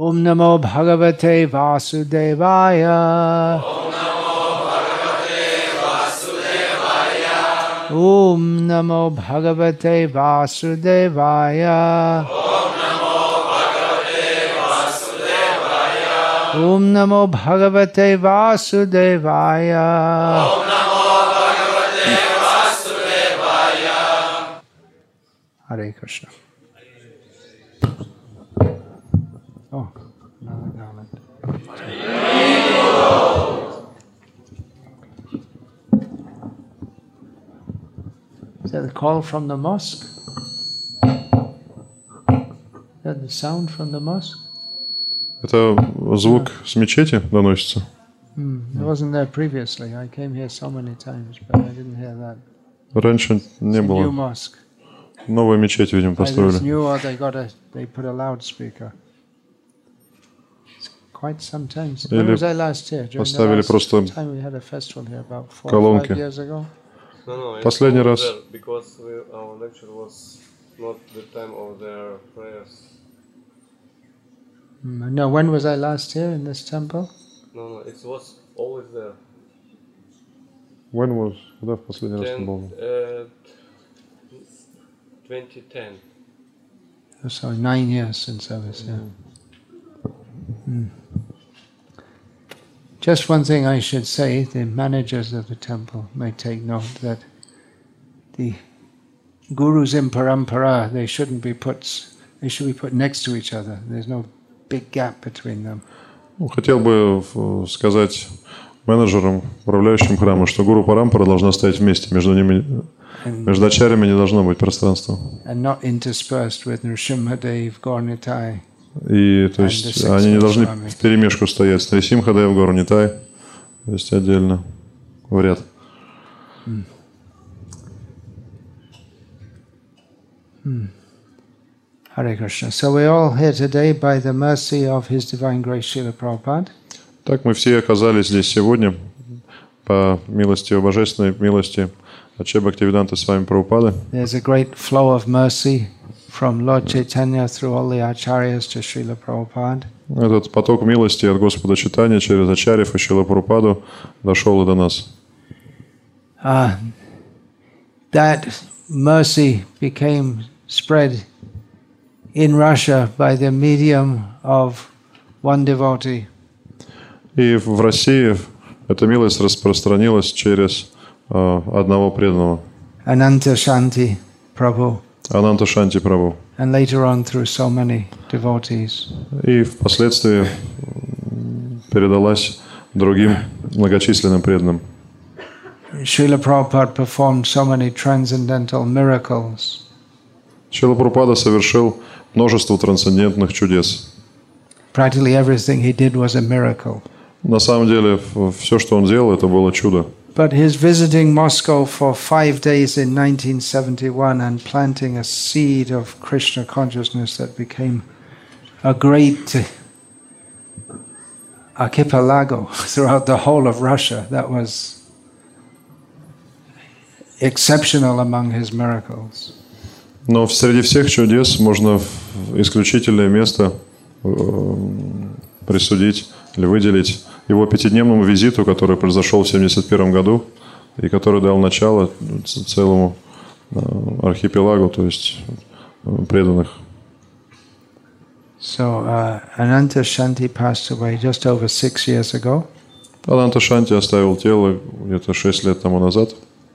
ओम नमो भगवते वासुदेवाय। ओम नमो भगवते वासुदेवाय। ओम नमो भगवते वासुदेवाय। हरे Krishna. Is that the call from the mosque? Is that the sound from the mosque? Это звук с мечети доносится? Hmm. It wasn't there previously. I came here so many times, but I didn't hear that. Раньше не a было. Новую мечеть, видимо, построили. a a Или поставили просто a колонки. five years ago. No, no, it's Последний over раз. there, because we, our lecture was not the time of their prayers. Mm, No, when was I last here in this temple? No, no, it was always there. When was? Когда в последний раз ты Ten, был? uh, 2010. Oh, sorry, nine years since I was here. Mm. Just one thing I should say: the managers of the temple may take note that the gurus in parampara they shouldn't be put they should be put next to each other. There's no big gap between them. Ну, хотел бы э, сказать менеджерам, управляющим храма, что гуру Парампара должна стоять вместе. Между ними, And, между ачарями не должно быть пространства. and not interspersed with Nrsimhadev, Gornitai. И то есть они не должны в перемешку стоять. с Нарисимхадев, Гору Нитай. То есть отдельно, в ряд. Hare Krishna. So we're all here today by the mercy of His Divine Grace Srila Prabhupada. Так мы все оказались здесь сегодня по милости, божественной милости Аче Бхактивиданта с вами Прабхупады. There's a great flow of mercy from Lord Chaitanya through all the acharyas to Srila Prabhupada. Этот поток милости от Господа Читания через Ачарьев и Шила Прабхупаду дошел и до нас. Uh, that mercy became spread in Russia by the medium of one devotee. И в России эта милость распространилась через э, одного преданного, Ananta Shanti Prabhu, Ананта Шанти Прабу. and later on through so many devotees. И впоследствии передалась другим многочисленным преданным. Srila Prabhupada performed so many transcendental miracles. Шила Прабхупада совершил множество трансцендентных чудес. Practically everything he did was a miracle. На самом деле, все, что он делал, это было чудо. But his visiting Moscow for five days in 1971 and planting a seed of Krishna consciousness that became a great archipelago throughout the whole of Russia, that was exceptional among his miracles. Но среди всех чудес можно в исключительное место э, присудить или выделить его пятидневному визиту, который произошел в 1971 году и который дал начало целому э, архипелагу, то есть э, преданных. So uh, Ananta Shanti passed away just over six years ago. Ананта Шанти оставил тело где-то 6 лет тому назад.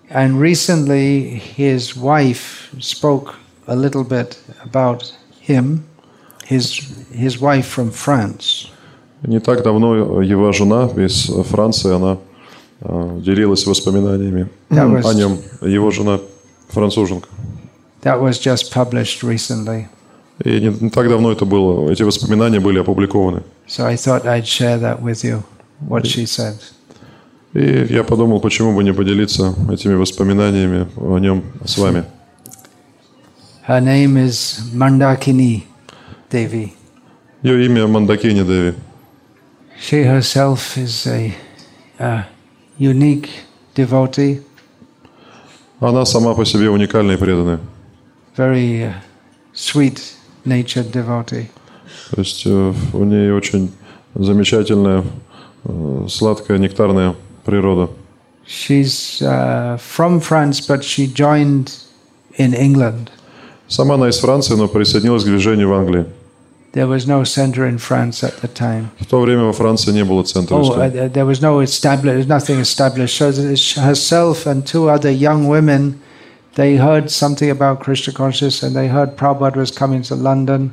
And recently, his wife spoke a little bit about him, his, his wife from France. Не так давно его жена из Франции, она э, делилась воспоминаниями was- о нем. Его жена француженка. That was just published recently. И не, не так давно это было, эти воспоминания были опубликованы. So I thought I'd share that with you, what she said. И я подумал, почему бы не поделиться этими воспоминаниями о нем с вами. Her name is Mandakini Devi. Ее имя Мандакини Деви. She herself is a, a unique devotee, Она сама по себе уникальная и преданная. very uh, sweet natured devotee. То есть э, у нее очень замечательная, э, сладкая, нектарная природа. She's uh, from France, but she joined in England. Сама она из Франции, но присоединилась к движению в Англии. There was no center in France at the time. В то время во Франции не было центра Oh, ислама. uh, there was no established, nothing established. So that she- herself and two other young women, they heard something about Krishna consciousness, and they heard Prabhupada was coming to London,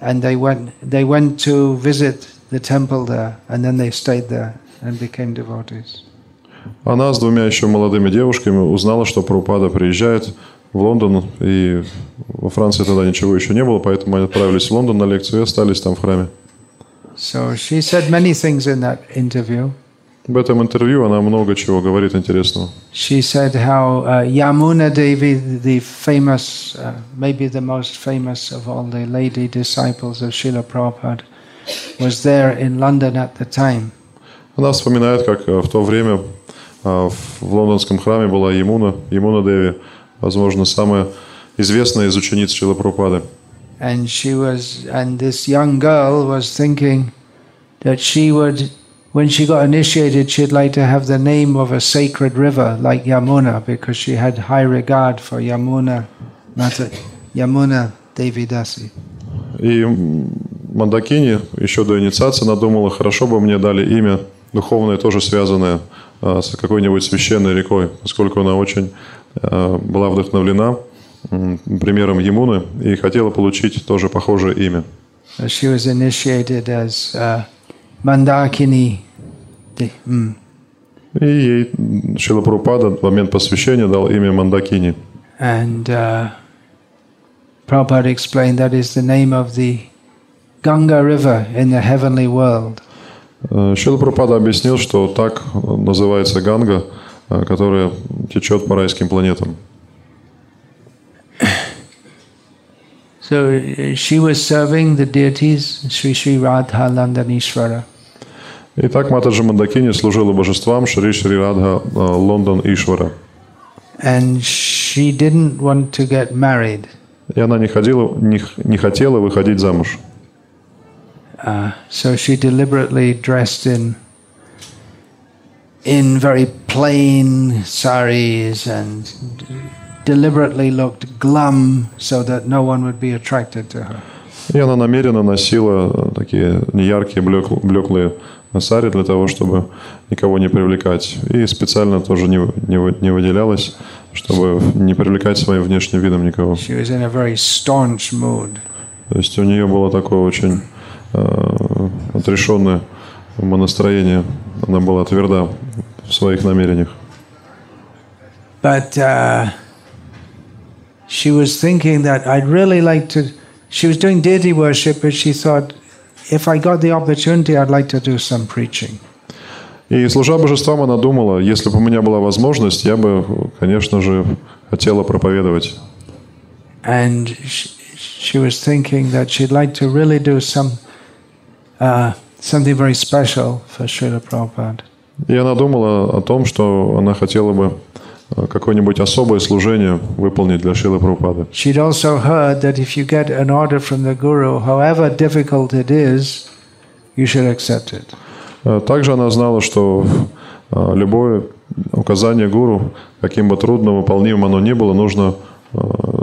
and they went. They went to visit the temple there, and then they stayed there and became devotees. Она с двумя еще молодыми девушками узнала, что Прабхупада приезжает в Лондон, и во Франции тогда ничего еще не было, поэтому они отправились в Лондон на лекцию и остались там в храме. So she said many things in that interview. В этом интервью она много чего говорит интересного. She said how uh, Yamuna Devi, the famous, uh, maybe the most famous of all the lady disciples of Srila Prabhupada, was there in London at the time. Она вспоминает, как э, в то время э, в лондонском храме была Емуна, Емуна Деви, возможно, самая известная из учениц Шила Прабхупады. And she was, and this young girl was thinking that she would, when she got initiated, she'd like to have the name of a sacred river like Yamuna because she had high regard for Yamuna, Mata, Yamuna Devi Dasi. И Мандакини еще до инициации надумала, хорошо бы мне дали имя духовное, тоже связанное а, с какой-нибудь священной рекой, поскольку она очень а, была вдохновлена примером Емуны и хотела получить тоже похожее имя. So she was initiated as uh, Mandakini. Mm. И ей Шила Прабхупада в момент посвящения дал имя Мандакини. And uh, Prabhupada explained that is the name of the Ganga River in the heavenly world. Э, Шила объяснил, что так называется Ганга, э, которая течет по райским планетам. So uh, she was serving the deities, Sri Sri Radha Landanishvara. Итак, Матаджи Мандакини служила божествам Шри Шри Радха э, Лондон Ишвара. And she didn't want to get married. И она не, ходила, не, не хотела выходить замуж. Uh, so she deliberately dressed in in very plain saris and deliberately looked glum so that no one would be attracted to her. И она намеренно носила такие неяркие, блекл- блеклые сари для того, чтобы никого не привлекать. И специально тоже не, не, не выделялась, чтобы не привлекать своим внешним видом никого. She was in a very staunch mood. То есть у нее было такое очень э, отрешенное настроение. Она была тверда в своих намерениях. But uh, she was thinking that I'd really like to. She was doing deity worship, but she thought, if I got the opportunity, I'd like to do some preaching. И служа божествам, она думала, если бы у меня была возможность, я бы, конечно же, хотела проповедовать. And she, she was thinking that she'd like to really do some uh, something very special for Srila Prabhupada. И она думала о том, что она хотела бы э, какое-нибудь особое служение выполнить для Шилы Прабхупады. She'd also heard that if you get an order from the Guru, however difficult it is, you should accept it. Э, Также она знала, что э, любое указание гуру, каким бы трудно выполнимым оно ни было, нужно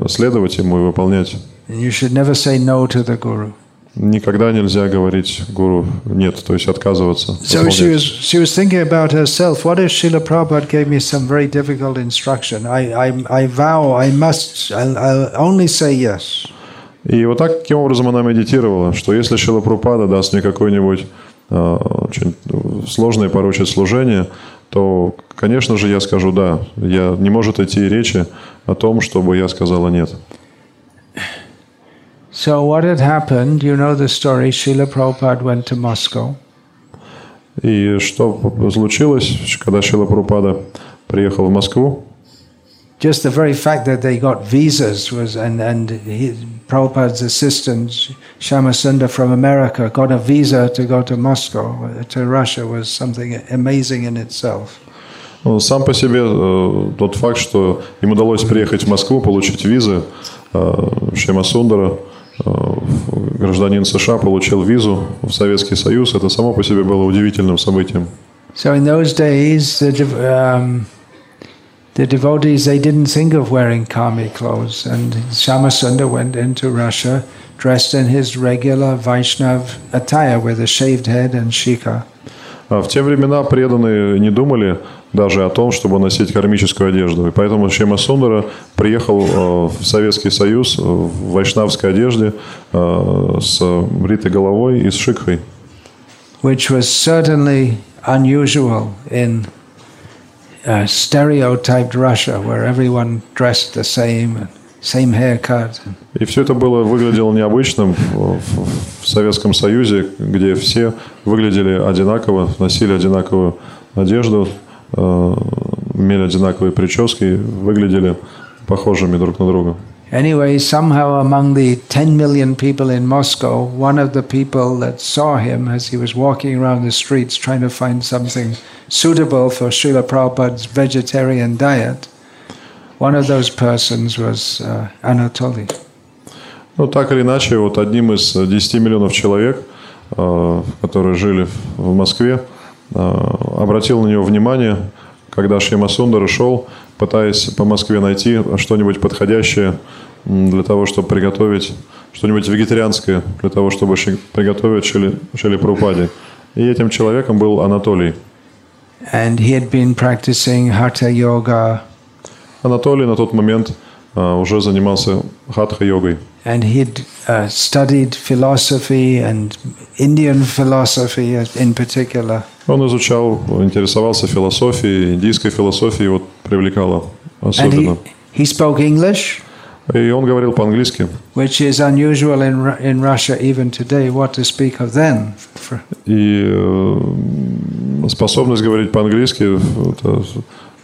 следовать ему и выполнять. And you should never say no to the Guru. Никогда нельзя говорить гуру нет, то есть отказываться. So she was she was thinking about herself. What if Srila Prabhupada gave me some very difficult instruction? I I, I vow I must. I'll, I'll only say yes. И вот так, таким образом она медитировала, что если Шила Прупада даст мне какое-нибудь э, очень сложное порочит служение, то, конечно же, я скажу «да». Я, не может идти речи о том, чтобы я сказала «нет». So what had happened? You know the story. Srila Prabhupada went to Moscow. И что случилось, когда Шила Прупада приехал в Москву? Just the very fact that they got visas was, and and he, Prabhupada's assistant Shamasunda from America got a visa to go to Moscow to Russia was something amazing in itself. Ну, Сам по себе э, тот факт, что им удалось приехать в Москву, получить визы, э, Шема Сундара, э, гражданин США получил визу в Советский Союз, это само по себе было удивительным событием. So in those days, the, um, the devotees they didn't think of wearing kami clothes, and Shamasunda went into Russia dressed in his regular Vaishnav attire with a shaved head and shika. А в те времена преданные не думали даже о том, чтобы носить кармическую одежду. И поэтому Шема Сундара приехал э, в Советский Союз в вайшнавской одежде э, с бритой головой и с шикхой. which was certainly unusual in uh, stereotyped Russia, where everyone dressed the same, and same haircut. И все это было выглядело необычным в, в Советском Союзе, где все выглядели одинаково, носили одинаковую одежду, э, имели одинаковые прически, выглядели похожими друг на друга. Anyway, somehow among the 10 million people in Moscow, one of the people that saw him as he was walking around the streets trying to find something suitable for Srila Prabhupada's vegetarian diet, one of those persons was uh, Anatoly. Ну, так или иначе, вот одним из 10 миллионов человек, э, которые жили в Москве, э, обратил на него внимание, когда Шьяма Сундара шел, пытаясь по Москве найти что-нибудь подходящее для того, чтобы приготовить что-нибудь вегетарианское, для того, чтобы приготовить Шили, Шили Прабхупаде. И этим человеком был Анатолий. And he had been practicing Hatha Yoga Анатолий на тот момент э, уже занимался хатха-йогой. And he'd uh, studied philosophy and Indian philosophy in particular. Он изучал, интересовался философией, индийской философией, вот привлекало And особенно. he, he spoke English, И он говорил по-английски. which is unusual in, Ru- in Russia even today. What to speak of then? For, И э, способность говорить по-английски это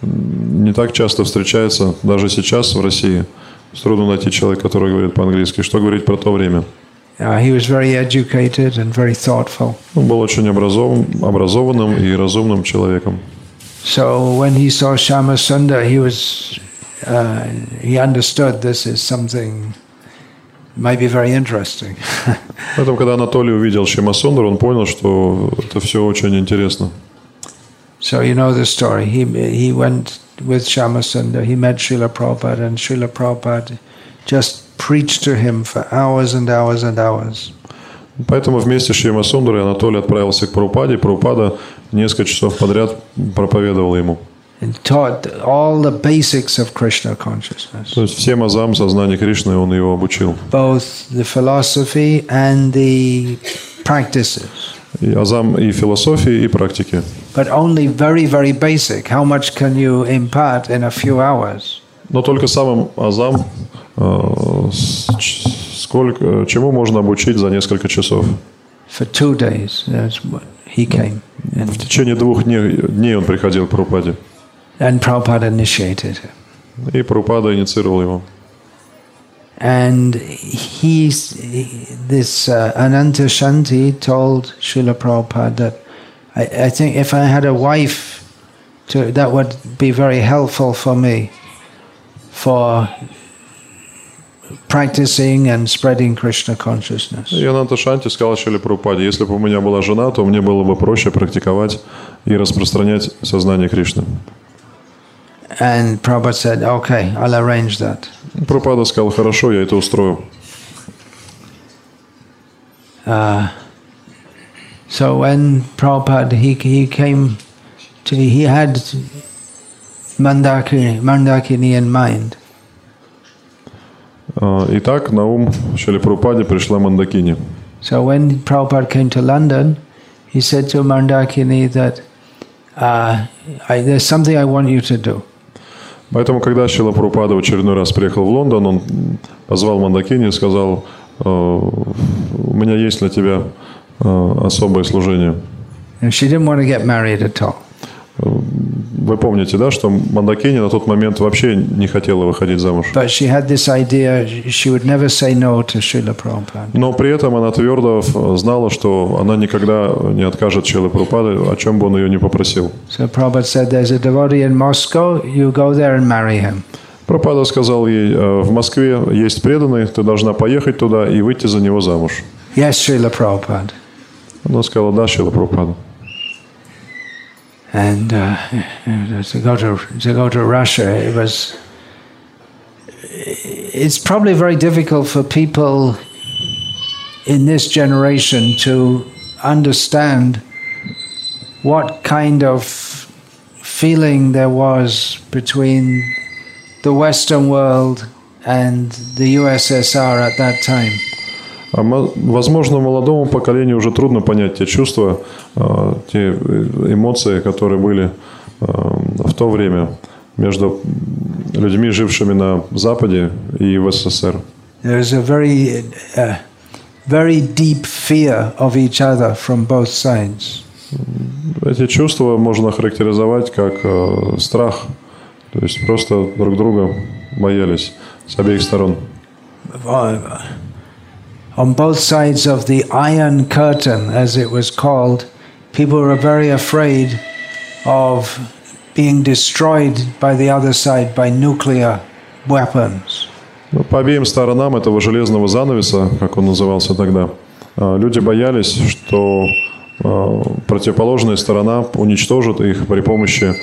не так часто встречается даже сейчас в России. Трудно найти человека, который говорит по-английски. Что говорить про то время? uh, he was very educated and very thoughtful. Он был очень образован, образованным и разумным человеком. So when he saw Shama Sundar, he was uh, he understood this is something might be very interesting. Поэтому, когда Анатолий увидел Шимасундар, он понял, что это все очень интересно. So you know the story. He he went with Shamasunda. He met Srila Prabhupada, and Srila Prabhupada just preached to him for hours and hours and hours. Поэтому вместе с Шимасундарой Анатолий отправился к Прабхупаде, и Прабхупада несколько часов подряд проповедовал ему. And taught all the basics of Krishna consciousness, То есть всем азам сознания Кришны он его обучил. both the philosophy and the practices, И азам и философии, и практики. But only very, very basic. How much can you impart in a few hours? Но только самым азам, э, сколько, чему можно обучить за несколько часов. For two days, that's what he came, В течение двух дней, дней он приходил к Прабхупаде. and Prabhupada initiated him. И Прабхупада инициировал его. And he's, this uh, Ananta Shanti told Srila Prabhupada that I, I think if I had a wife, to, that would be very helpful for me for practicing and spreading Krishna consciousness. И Ананта Шанти сказал Шили Прабхупаде, если бы у меня была жена, то мне было бы проще практиковать и распространять сознание Кришны. And Prabhupada said, okay, I'll arrange that. Прабхупада сказал, хорошо, я это устрою. Uh, so when Prabhupada, he, he came to, he had Mandakini, Mandakini in mind. А, Итак, на ум Шили Прабхупаде пришла Мандакини. So when Prabhupada came to London, he said to Mandakini that uh, I, there's something I want you to do. Поэтому, когда Шила Прабхупада в очередной раз приехал в Лондон, он позвал Мандакини и сказал, «Э, у меня есть для тебя э, особое служение. She didn't want to get married at all. Вы помните, да, что Мандакини на тот момент вообще не хотела выходить замуж. But she had this idea she would never say no to Srila Prabhupada. Но при этом она твердо знала, что она никогда не откажет Шилы Прабхупады, о чем бы он ее не попросил. So Prabhupada said, There's a devotee in Moscow, you go there and marry him. Прабхупада сказал ей, «Э, в Москве есть преданный, ты должна поехать туда и выйти за него замуж. Yes, Srila Prabhupada. Она сказала, да, Шила Прабхупада. And uh, to go to to go to Russia, it was. It's probably very difficult for people in this generation to understand what kind of feeling there was between the Western world and the USSR at that time. А мо- возможно, молодому поколению уже трудно понять те чувства, э, те э, эмоции, которые были э, в то время между людьми, жившими на Западе и в СССР. There is a very, uh, very deep fear of each other from both sides. Эти чувства можно характеризовать как э, страх, то есть просто друг друга боялись с обеих сторон. Uh, On both sides of the Iron Curtain, as it was called, people were very afraid of being destroyed by the other side by nuclear weapons. Ну, по обеим сторонам этого железного занавеса, как он назывался тогда, э, люди боялись, что э, противоположная сторона уничтожит их при помощи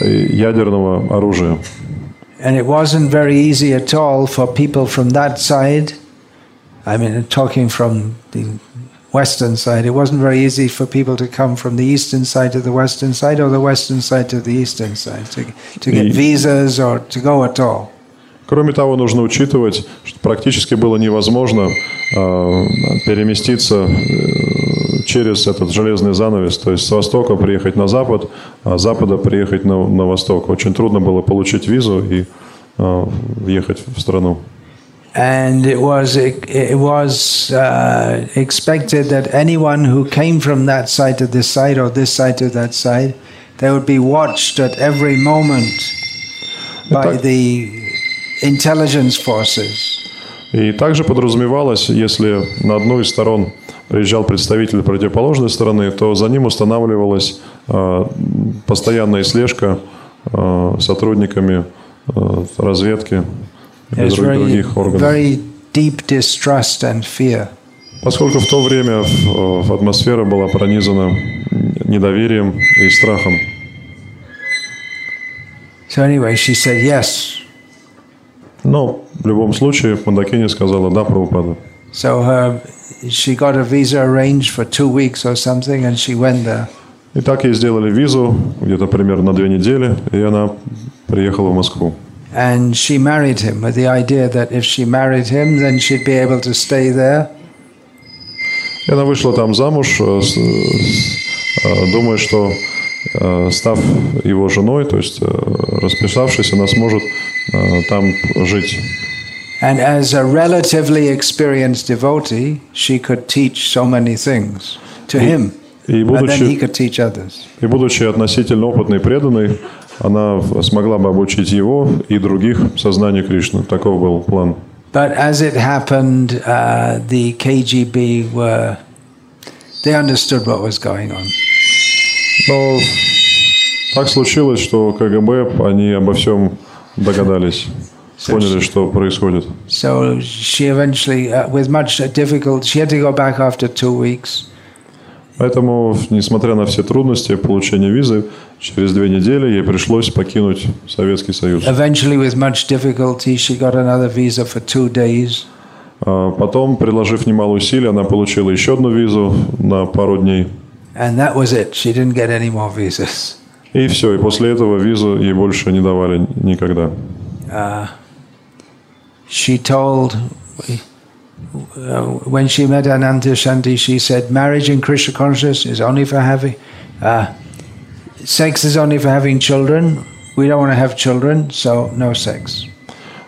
э, ядерного оружия. And it wasn't very easy at all for people from that side. I mean, talking from the western side, it wasn't very easy for people to come from the eastern side to the western side or the western side to the eastern side to, to get visas or to go at all. Кроме того, нужно учитывать, что практически было невозможно э, переместиться э, через этот железный занавес, то есть с востока приехать на запад, а с запада приехать на, на восток. Очень трудно было получить визу и э, въехать в страну. And it was it, it was uh, expected that anyone who came from that side to this side or this side to that side, they would be watched at every moment by так. the intelligence forces. И также подразумевалось, если на одну из сторон приезжал представитель противоположной стороны, то за ним устанавливалась э, постоянная слежка э, сотрудниками э, разведки very, других органов. very deep distrust and fear. Поскольку в то время в атмосфера была пронизана недоверием и страхом. So anyway, she said yes. Но в любом случае Мандакини сказала «да, Прабхупада». So her, she got a visa arranged for two weeks or something, and she went there. И так ей сделали визу где-то примерно на две недели, и она приехала в Москву. And she married him with the idea that if she married him, then she'd be able to stay there. И она вышла там замуж, э, с- с- э, думая, что э, став его женой, то есть э, расписавшись, она сможет э, там жить. And as a relatively experienced devotee, she could teach so many things to him. И And then he будучи, could teach others. и будучи относительно опытной и преданной, она смогла бы обучить его и других сознанию Кришны. Таков был план. But as it happened, uh, the KGB were, they understood what was going on. Но так случилось, что КГБ, они обо всем догадались, поняли, что происходит. So she eventually, uh, with much difficulty, she had to go back after two weeks. Поэтому, несмотря на все трудности получения визы, через две недели ей пришлось покинуть Советский Союз. Eventually, with much difficulty, she got another visa for two days. А Потом, приложив немало усилий, она получила еще одну визу на пару дней. And that was it. She didn't get any more visas. И все, и после этого визу ей больше не давали никогда. Uh, she told, uh, when she met Ananta Shanti, she said, marriage in Krishna consciousness is only for having, uh, sex is only for having children. We don't want to have children, so no sex.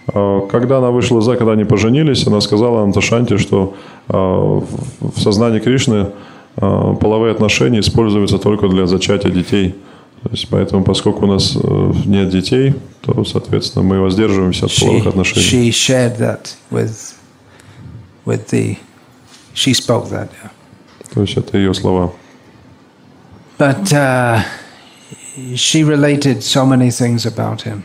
А, Когда она вышла за, когда они поженились, она сказала Анташанте, что а, в сознании Кришны а, половые отношения используются только для зачатия детей. То есть, поэтому, поскольку у нас э, нет детей, то, соответственно, мы воздерживаемся от половых отношений. she shared that with, with the, she spoke that. yeah. То есть это ее слова. But uh, she related so many things about him.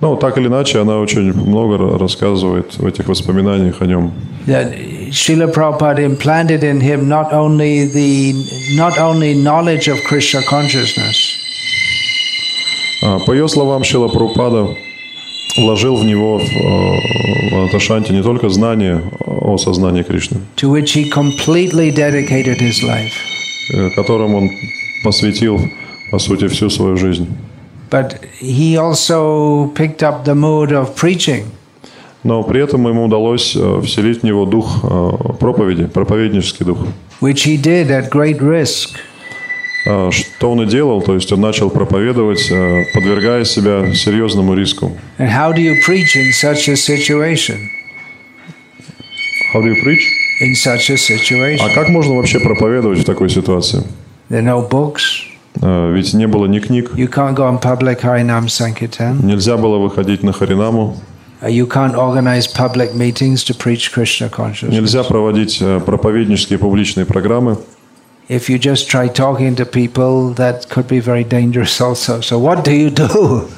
Ну, так или иначе, она очень много ра- рассказывает в этих воспоминаниях о нем. That Srila Prabhupada implanted in him not only the not only knowledge of Krishna consciousness, А, По ее словам, Шила Прабхупада вложил в него, в, в Анаташанте, не только знание о сознании Кришны, to which he completely dedicated his life, э, которым он посвятил, по сути, всю свою жизнь. but he also picked up the mood of preaching. Но при этом ему удалось э, вселить в него дух э, проповеди, проповеднический дух. which he did at great risk. А, Что он и делал, то есть он начал проповедовать, э, подвергая себя серьезному риску. And how do you preach in such a situation? How do you preach? In such a situation, А как можно вообще проповедовать в такой ситуации? there are no books. Э, Ведь не было ни книг, You can't go on public Harinam Sankirtan. нельзя было выходить на Харинаму, Uh, You can't organize public meetings to preach Krishna consciousness. нельзя проводить э, проповеднические публичные программы. If you just try talking to people, that could be very dangerous also. So, what do you do?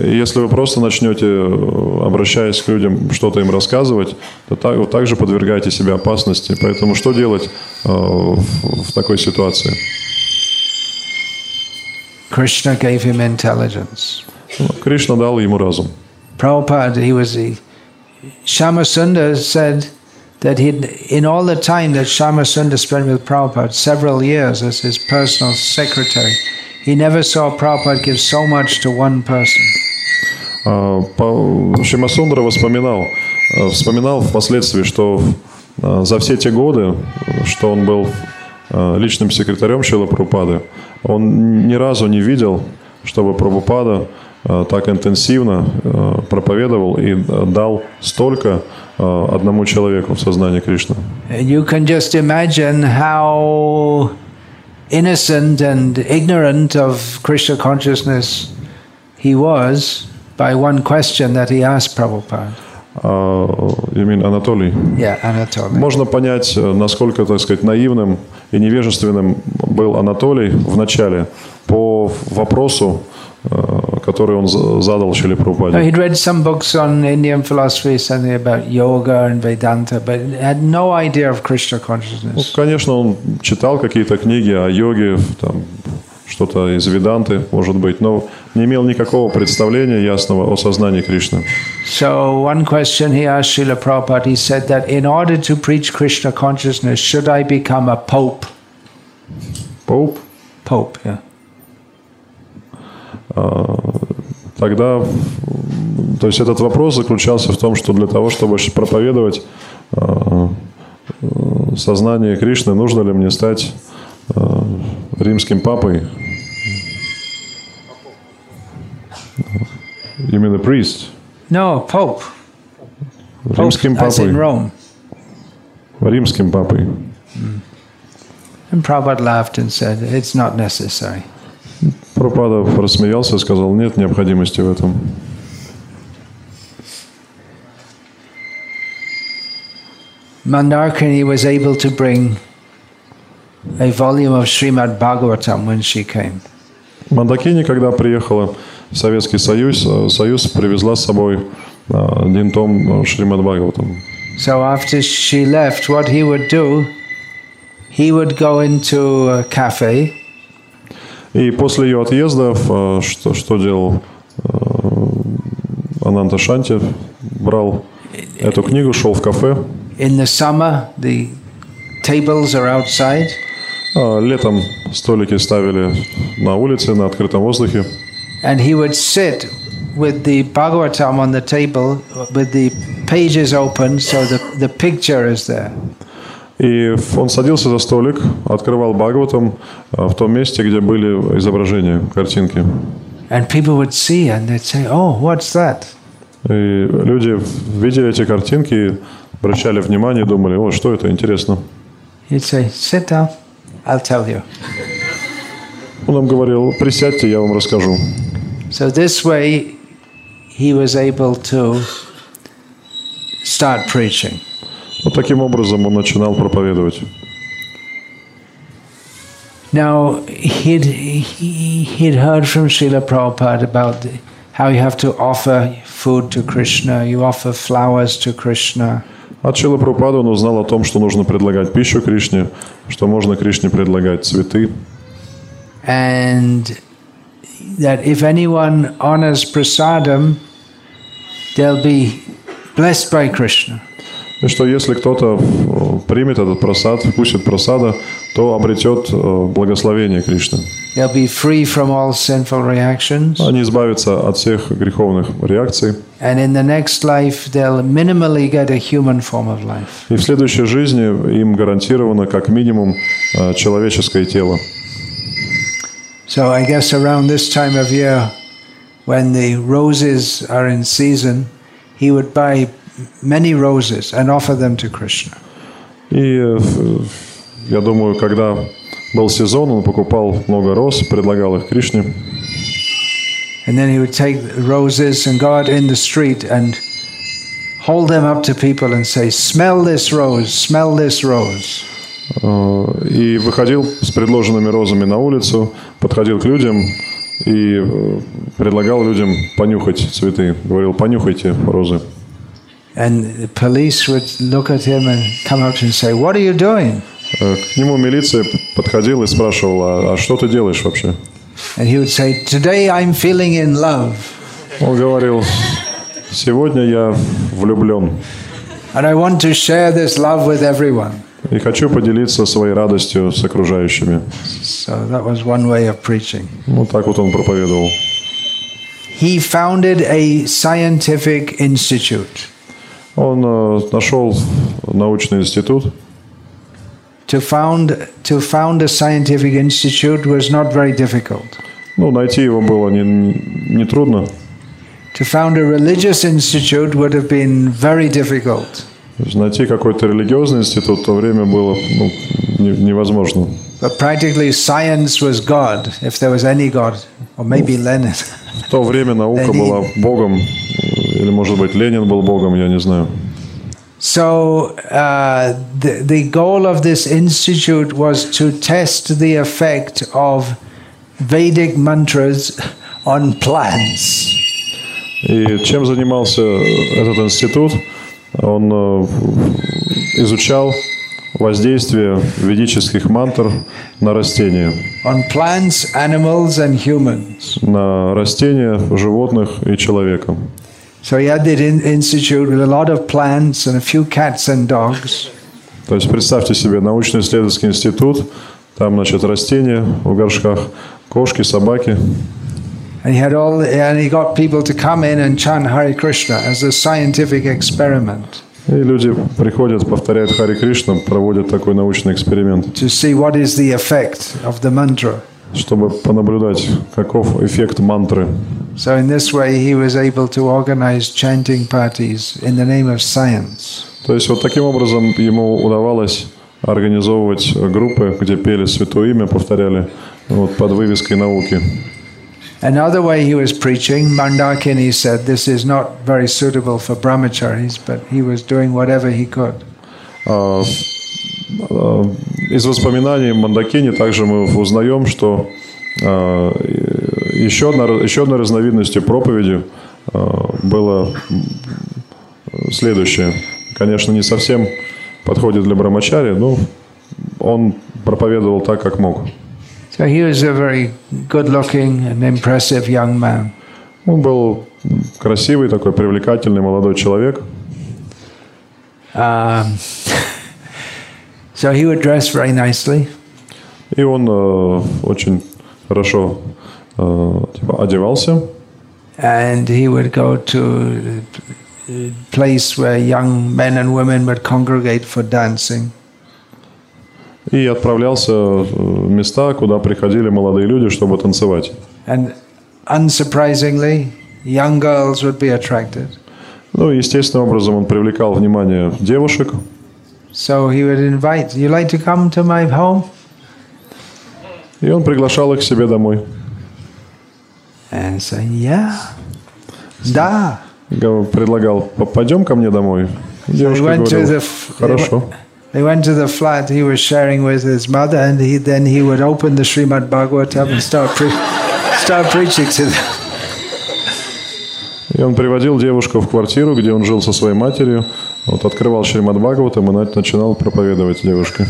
И Если вы просто начнете, э, обращаясь к людям, что-то им рассказывать, то так, вы также подвергаете себя опасности. Поэтому что делать э, в, в такой ситуации? Krishna gave him intelligence. Ну, Кришна дал ему разум. Prabhupada, he was the. Shama Sundar said that he, in all the time that Shama Sundar spent with Prabhupada, several years as his personal secretary, he never saw Prabhupada give so much to one person. А, по- Шимасундра воспоминал, э, вспоминал впоследствии, что э, за все те годы, что он был э, личным секретарем Шила Прабхупады, он ни разу не видел, чтобы Прабхупада э, так интенсивно э, проповедовал и э, дал столько одному человеку в сознании Кришны. You can just imagine how innocent and ignorant of Krishna consciousness he was by one question that he asked Prabhupada. А, You mean Анатолий? Yeah, Anatoly. Можно понять, насколько, так сказать, наивным и невежественным был Анатолий в начале по вопросу, э, который он за- задал Шили Прабхупаде. he'd read some books on Indian philosophy, something about yoga and Vedanta, but had no idea of Krishna Ну, конечно, он читал какие-то книги о йоге, там, что-то из Веданты, может быть, но не имел никакого представления ясного о сознании Кришны. So, one question he asked Srila Prabhupada, he said that in order to preach Krishna consciousness, should I become a pope? Поуп Pope, yeah. Тогда, м, то есть этот вопрос заключался в том, что для того, чтобы проповедовать э, э, сознание Кришны, нужно ли мне стать э, римским папой? Именно priest, No, Pope. Pope римским as in папой, Rome. римским папой. And Prabhupada laughed and said, it's not necessary. Пропада рассмеялся и сказал, нет необходимости в этом. Mandarkini was able to bring a volume of Srimad Bhagavatam when she came. Мандакини, когда приехала в Советский Союз, э, Союз привезла с собой э, один том э, Шримад Бхагаватам. So after she left, what he would do, he would go into a cafe И после ее отъезда, э, что, что делал э, Ананта Шанти, брал эту книгу, шел в кафе. in the summer. The tables are outside, А, Летом столики ставили на улице, на открытом воздухе. And he would sit with the Bhagavatam on the table with the pages open, so the, the picture is there. И он садился за столик, открывал Бхагаватам э, в том месте, где были изображения, картинки. And people would see and they'd say, Oh, what's that? И люди видели эти картинки, обращали внимание, думали, о, что это, интересно. He'd say, Sit down, I'll tell you. Он нам говорил, присядьте, я вам расскажу. So this way, he was able to start preaching. Вот таким образом он начинал проповедовать. Now, he'd, he, he'd heard from Srila Prabhupada about the, how you have to offer food to Krishna, you offer flowers to Krishna. От Шила Прабхупады он узнал о том, что нужно предлагать пищу Кришне, что можно Кришне предлагать цветы, and that if anyone honors prasadam, they'll be blessed by Krishna. и что если кто-то э, примет этот просад, вкусит просада, то обретет э, благословение Кришны. They'll be free from all sinful reactions, Они избавятся от всех греховных реакций, and in the next life, they'll minimally get a human form of life. и в следующей жизни им гарантировано как минимум э, человеческое тело. So I guess around this time of year, when the roses are in season, he would buy many roses and offer them to Krishna. И э, я думаю, когда был сезон, он покупал много роз, предлагал их Кришне. And then he would take the roses and go out in the street and hold them up to people and say, Smell this rose, smell this rose. И выходил с предложенными розами на улицу, подходил к людям и э, предлагал людям понюхать цветы. Говорил, понюхайте розы. And police would look at him and come up to him and say, What are you doing? Э, К нему милиция подходила и спрашивала, а, а что ты делаешь вообще? And he would say, Today I'm feeling in love. Он говорил, сегодня я влюблен And I want to share this love with everyone. И хочу поделиться своей радостью с окружающими. So that was one way of preaching. Ну, так вот он проповедовал. He founded a scientific institute Он э, нашел научный институт. to found to found a scientific institute was not very difficult. Ну, найти его было не, не трудно. To found a religious institute would have been very difficult. Найти какой-то религиозный институт в то время было ну, не- невозможно. But practically science was God, if there was any God, or maybe Lenin. В то время наука была богом, или, может быть, Ленин был богом, я не знаю. So uh, the, the goal of this institute was to test the effect of Vedic mantras on plants. И чем занимался этот институт? Он э, изучал воздействие ведических мантр на растения. On plants, animals, and humans. На растения, животных и человека. So he had in- institute with a lot of plants and a few cats and dogs. То есть представьте себе научно-исследовательский институт, там, значит, растения в горшках, кошки, собаки. And he had all, and he got people to come in and chant Hare Krishna as a scientific experiment И люди приходят, повторяют Хари Кришна, проводят такой научный эксперимент, to see what is the effect of the mantra. чтобы понаблюдать, каков эффект мантры. So in this way, he was able to organize chanting parties in the name of science. То есть вот таким образом ему удавалось организовывать группы, где пели Святое Имя, повторяли вот, под вывеской науки. Another way he was preaching, Mandakini said this is not very suitable for brahmacharis, but he was doing whatever he could. А, а, Из воспоминаний Мандакини также мы узнаем, что а, еще, одна, еще одной разновидностью проповеди было следующее. Конечно, не совсем подходит для брамачари, но он проповедовал так, как мог. So he was a very good looking and impressive young man. Он был красивый, такой привлекательный молодой человек. Um, so he would dress very nicely. И он э, очень хорошо э, типа, одевался. and he would go to a place where young men and women would congregate for dancing. И отправлялся в места, куда приходили молодые люди, чтобы танцевать. And unsurprisingly, young girls would be attracted. Ну, естественным образом он привлекал внимание девушек. So he would invite, You like to come to my home? И он приглашал их к себе домой. And say, Yeah. Да. Предлагал, «П- пойдем ко мне домой. So Девушка the говорила, хорошо. They went to the flat he was sharing with his mother, and he then he would open the Srimad Bhagavatam and start pre- start preaching to them. И он приводил девушку в квартиру, где он жил со своей матерью, вот открывал Шримад Бхагаватам и на- начинал проповедовать девушке.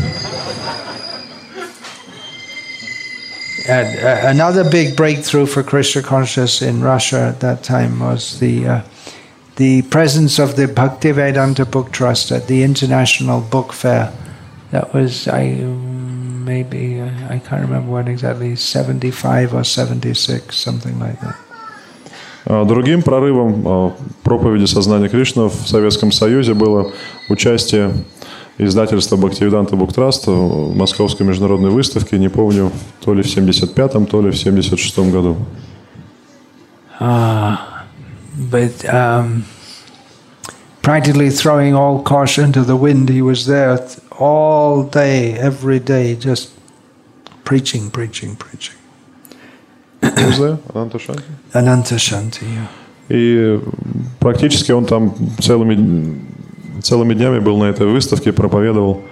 And uh, another big breakthrough for Krishna consciousness in Russia at that time was the uh, the presence of the Bhaktivedanta Book Trust at the International Book Fair. That was I maybe I can't remember when exactly, seventy five or seventy six, something like that. А Другим прорывом а, проповеди сознания Кришны в Советском Союзе было участие издательства Бхактивиданта Буктраст в Московской международной выставке, не помню, то ли в 75-м, то ли в 76-м году. Uh, but um, practically throwing all caution to the wind, he was there th- all day, every day, just preaching, preaching, preaching. Who's there? Ananta Shanti? Ananta Shanti. yeah. И практически он там целыми, целыми днями был на этой выставке, проповедовал.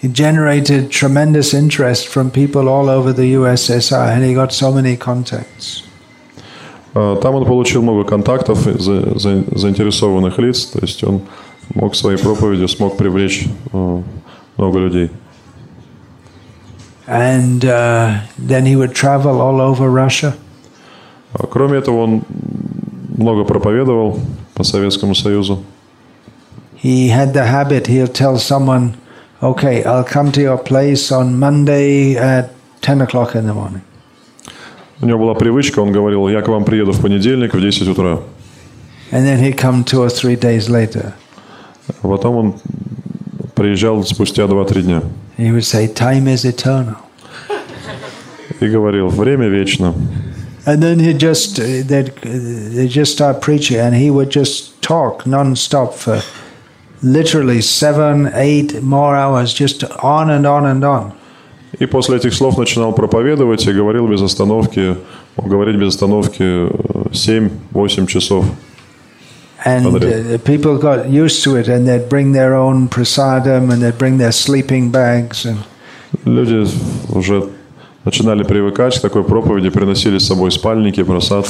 He generated tremendous interest from people all over the USSR, and he got so many contacts. А, Там он получил много контактов, и за- за- заинтересованных лиц, то есть он мог своей проповедью смог привлечь э, много людей. And uh, then he would travel all over Russia. А Кроме этого, он много проповедовал по Советскому Союзу. He had the habit, he'll tell someone, okay, I'll come to your place on Monday at 10 o'clock in the morning. У него была привычка, он говорил, я к вам приеду в понедельник в 10 утра. And then he'd come two or three days later. А потом он приезжал спустя 2-3 дня He would say, Time is eternal. и говорил, время вечно. And then he'd just, uh, they'd, uh, they'd just start preaching, and he would just talk non-stop for literally seven, eight more hours, just on and on and on. И после этих слов начинал проповедовать и говорил без остановки, мог говорить без остановки э, 7-8 часов. And Padre. uh, the people got used to it, and they'd bring their own prasadam, and they'd bring their sleeping bags, and Люди уже начинали привыкать к такой проповеди, приносили с собой спальники, просад.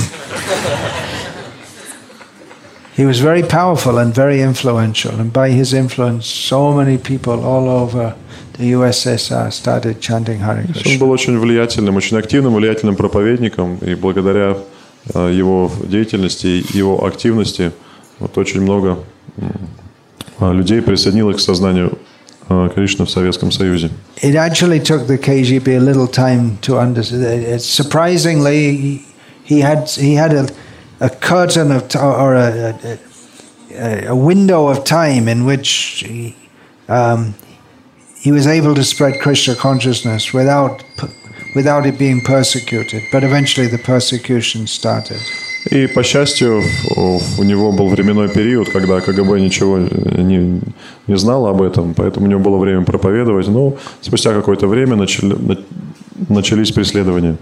he was very powerful and very influential. And by his influence, so many people all over the USSR started chanting Hare Он Krishna. был очень влиятельным, очень активным, влиятельным проповедником, и благодаря э, его деятельности и его активности вот очень много м, э, людей присоединилось к сознанию э, Кришны в Советском Союзе. It actually took the KGB a little time to understand. It's surprisingly, he, he had he had a, a curtain of t- or a, a, a window of time in which he, um, he was able to spread Krishna consciousness without p- without it being persecuted. But eventually, the persecution started. И, по счастью, у у него был временной период, когда КГБ ничего не, не знало об этом, поэтому у него было время проповедовать. Но спустя какое-то время начали- на- начались преследования.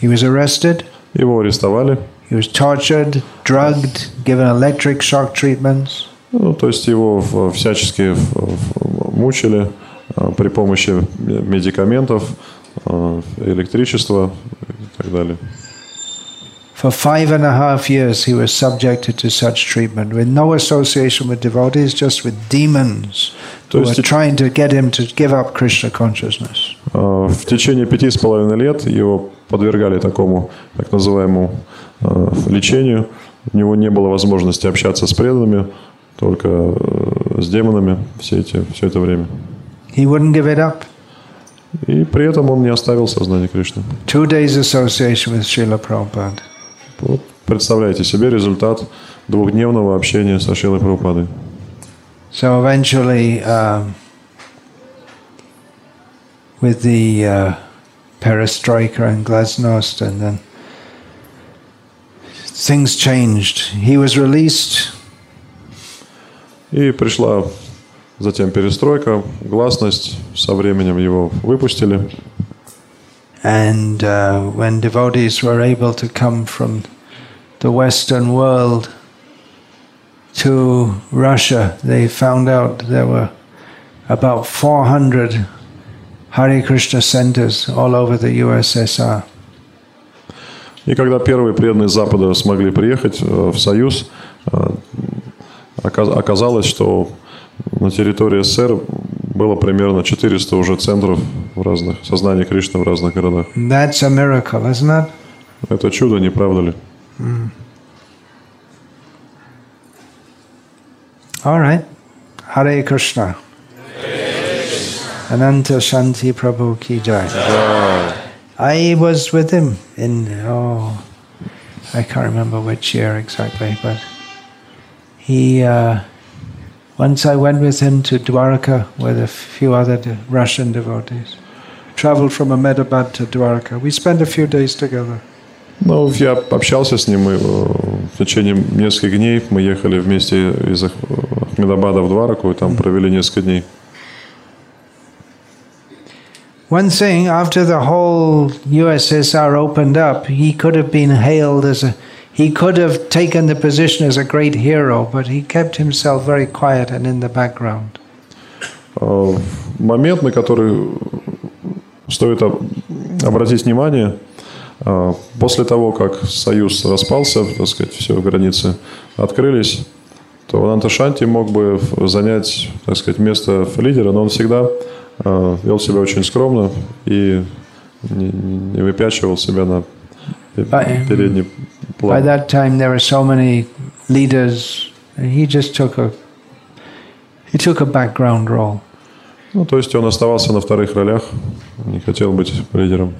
He was arrested. Его арестовали, He was tortured, drugged, given electric shock treatments. ну, то есть его в- всячески в- в- мучили а, при помощи медикаментов, а, электричества и так далее. For five and a half years, he was subjected to such treatment with no association with devotees, just with demons who То were есть- trying to get him to give up Krishna consciousness. А, В течение пяти с половиной лет его подвергали такому так называемому а, лечению. У него не было возможности общаться с преданными, только э, с демонами все, эти, все это время. He wouldn't give it up. И при этом он не оставил сознание Кришны. Two days association with Srila Prabhupada. Вот представляете себе результат двухдневного общения со Шилой Прабхупадой. So eventually, um, with the uh, perestroika and glasnost, and then things changed. He was released. И пришла затем перестройка, гласность, со временем его выпустили. And uh, when devotees were able to come from the Western world to Russia, they found out there were about 400 Hare Krishna centers all over the USSR. И когда первые преданные Запада смогли приехать э, в Союз, э, ока- оказалось, что на территории СССР было примерно 400 уже центров в разных, сознания Кришны в разных городах. That's a miracle, isn't it? Это чудо, не правда ли? All right. Hare Krishna. Ananta Shanti Prabhu Ki Jai. I was with him in, oh, I can't remember which year exactly, but he, uh, once I went with him to Dwarka with a few other de- Russian devotees. Traveled from Ahmedabad to Dwarka. We spent a few days together. Ну, я общался с ним и, э, в течение нескольких дней. Мы ехали вместе из Ах- Ахмедабада в Двараку и там провели несколько дней. One thing, after the whole USSR opened up, he could have been hailed as a, he could have taken the position as a great hero, but he kept himself very quiet and in the background. Э, Момент, на который стоит об- обратить внимание, э, после того, как Союз распался, так сказать, все границы открылись, то Ананта Шанти мог бы занять, так сказать, место лидера, но он всегда вел себя очень скромно и не, не выпячивал себя на пе- By- передний By план. that time, there were so many leaders. He just took a, he took a background role. Ну, то есть он оставался на вторых ролях, не хотел быть лидером.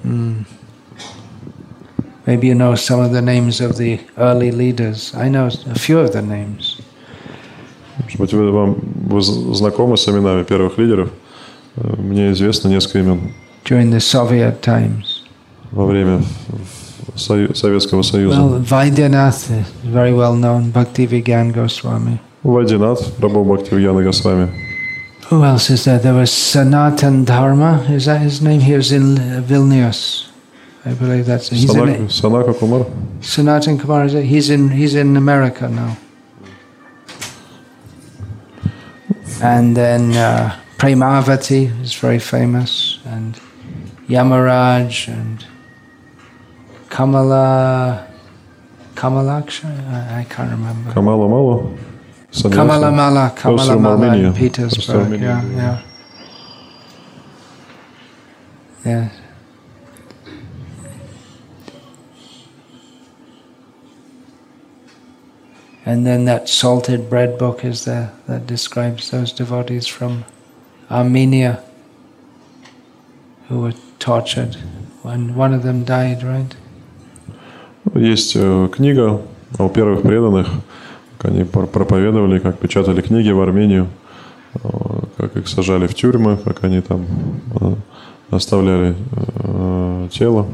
Maybe you know some of the names of the early leaders. I know a few of the names. Может быть, вы, вам, вы знакомы с именами первых лидеров? Э, Мне известно несколько имен During the Soviet times. во время Сою- Советского Союза. Well, Vaidyanath is very well known, Bhakti Vigyan Goswami. Вайдинат, Прабhu Бхактивьяна Госвами. Who else is there? There was Sanatan Dharma. Is that his name? He was in uh, Vilnius. I believe that's he's Санака, in Санака Кумар. Sanatan Kumar. Is it? He's in he's in America now. And then uh, Premavati is very famous, and Yamaraj and Kamala, Kamalaksha? I, I can't remember. Kamala Mala. Kamala Mala, Kamala Mala in Petersburg. Yeah, yeah, yeah. And then that salted bread book is there that describes those devotees from Armenia who were tortured. When one of them died, right? Есть э, книга о первых преданных, как они пр- проповедовали, как печатали книги в Армению, э, как их сажали в тюрьмы, как они там э, оставляли тело.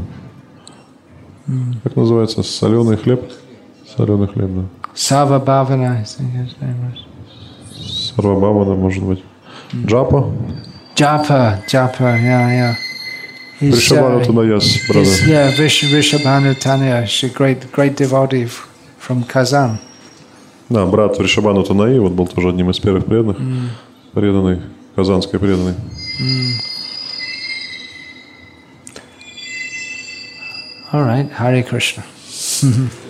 Как называется? Соленый хлеб? Соленый хлеб, да. His name was. Сарвабамана, может быть. Джапа. Japa, Japa, yeah, yeah. He's, Вришабану uh, Танаяс, he's, brother. yeah, Vish, Vishabhanu Tanya, she's a great, great devotee f- from Kazan. Да, брат Вришабану Танаи, вот был тоже одним из первых преданных, преданный, казанской преданный. All right, Hare Krishna.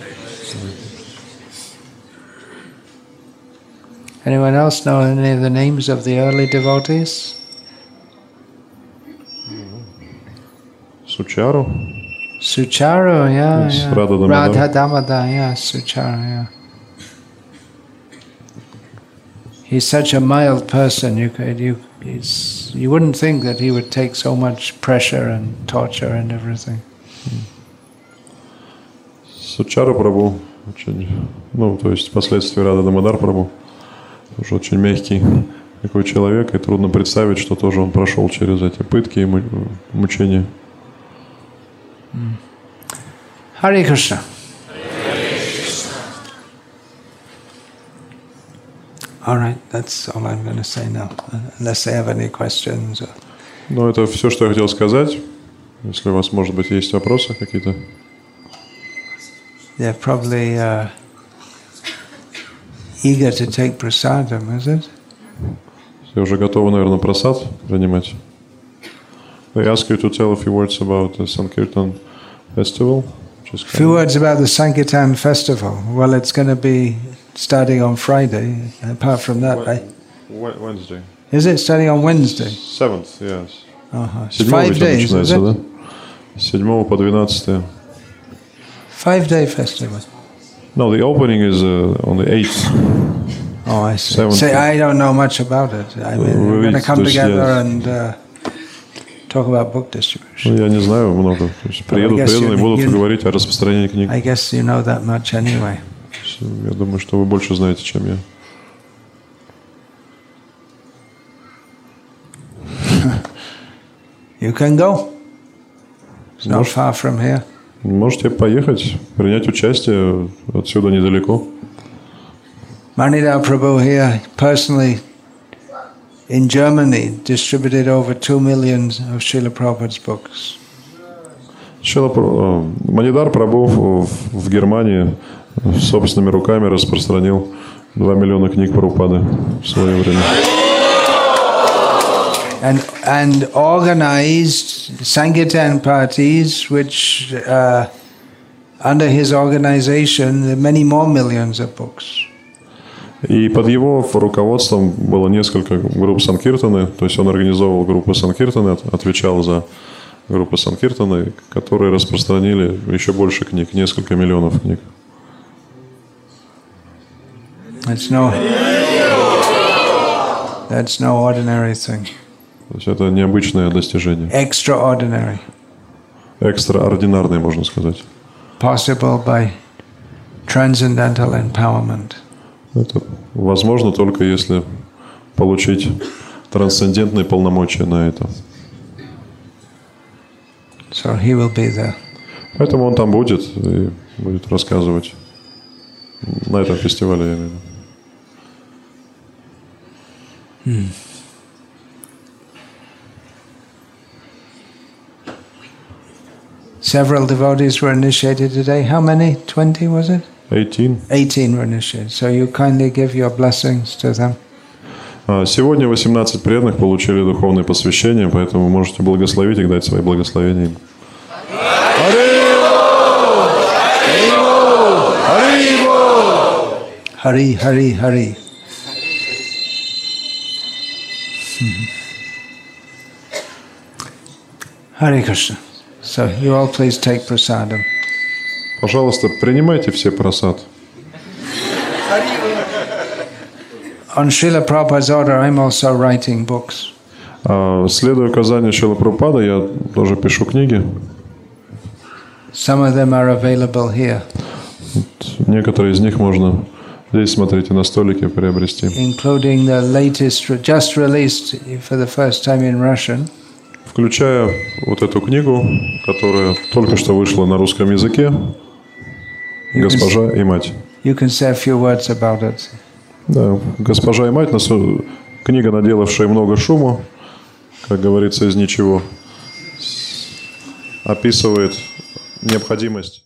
Anyone else know any of the names of the early devotees? Сучару. Sucharu, yeah, Yes, yeah. Radha Damodar. Radha Damodar, yeah, Sucharu, yeah. He's such a mild person. You could, you, it's, you wouldn't think that he would take so much pressure and torture and everything. Сучару Прабу, очень, ну, то есть последствия Рада Дамадар Прабу, Тоже очень мягкий такой человек, и трудно представить, что тоже он прошел через эти пытки и му- мучения. Hare Krishna. All right, that's all I'm going to say now, unless they have any questions. Or... Ну, это все, что я хотел сказать. Если у вас, может быть, есть вопросы какие-то. They're probably uh, eager to take prasadam, is it? Все уже готовы, наверное, просад принимать. I ask you to tell a few words about the Sankirtan festival, which She's A few words about the Sankirtan festival. Well, it's going to be starting on Friday. Apart from that, right? Wed- Wednesday. Is it starting on Wednesday? Seventh, yes. Uh-huh. It's Седьмого five ведь он days, is начинается, it? да? С седьмого по двенадцатое. Five-day festival. No, the opening is uh, on the 8th. Oh, I see. Seventh. Say, I don't know much about it. I mean, Вы we're going to видите, come то есть together я- and uh, talk about book distribution. Ну, я не знаю много. То есть приедут guess преданные, you- будут you- говорить о распространении книг. I guess you know that much anyway. Я думаю, что вы больше знаете, чем я. You can go. It's not Может- far from here. Можете поехать, принять участие отсюда недалеко. Manidhar Prabhu here personally in Germany distributed over two millions of Srila Prabhupada's books. Шила Манидар Прабhu в, в Германии собственными руками распространил 2 миллиона книг Прабхупады в свое время. And, and organized Sankirtan parties, which uh, under his organization, there are many more millions of books. И под его руководством было несколько групп Санкиртаны, то есть он организовывал группы Санкиртаны, от- отвечал за группы Санкиртаны, которые распространили еще больше книг, несколько миллионов книг. That's no, that's no ordinary thing. То есть это необычное достижение, Extraordinary. экстраординарное, можно сказать. Possible by transcendental empowerment. Это возможно только если получить трансцендентные полномочия на это. So he will be there. Поэтому он там будет и будет рассказывать на этом фестивале. Я имею в виду. Several devotees were initiated today. How many? 20 was it? 18. 18 were initiated. So you kindly give your blessings to them. А, Сегодня 18 преданных получили духовное посвящение, поэтому можете благословить их, дать свои благословения им. Hari, Hari, Hari. Mhm. So you all please take prasadam. Пожалуйста, принимайте все просад. On Srila Prabhupada's order, I'm also writing books. А, Следуя указанию Шила Прабхупада, я тоже пишу книги. Some of them are available here, Некоторые из них можно здесь, смотрите, на столике приобрести. including the latest, just released for the first time in Russian, Включая вот эту книгу, которая только что вышла на русском языке, «Госпожа и мать». You can say a few words about it. Да, «Госпожа и мать» э, книга, наделавшая много шума, как говорится, из ничего, описывает необходимость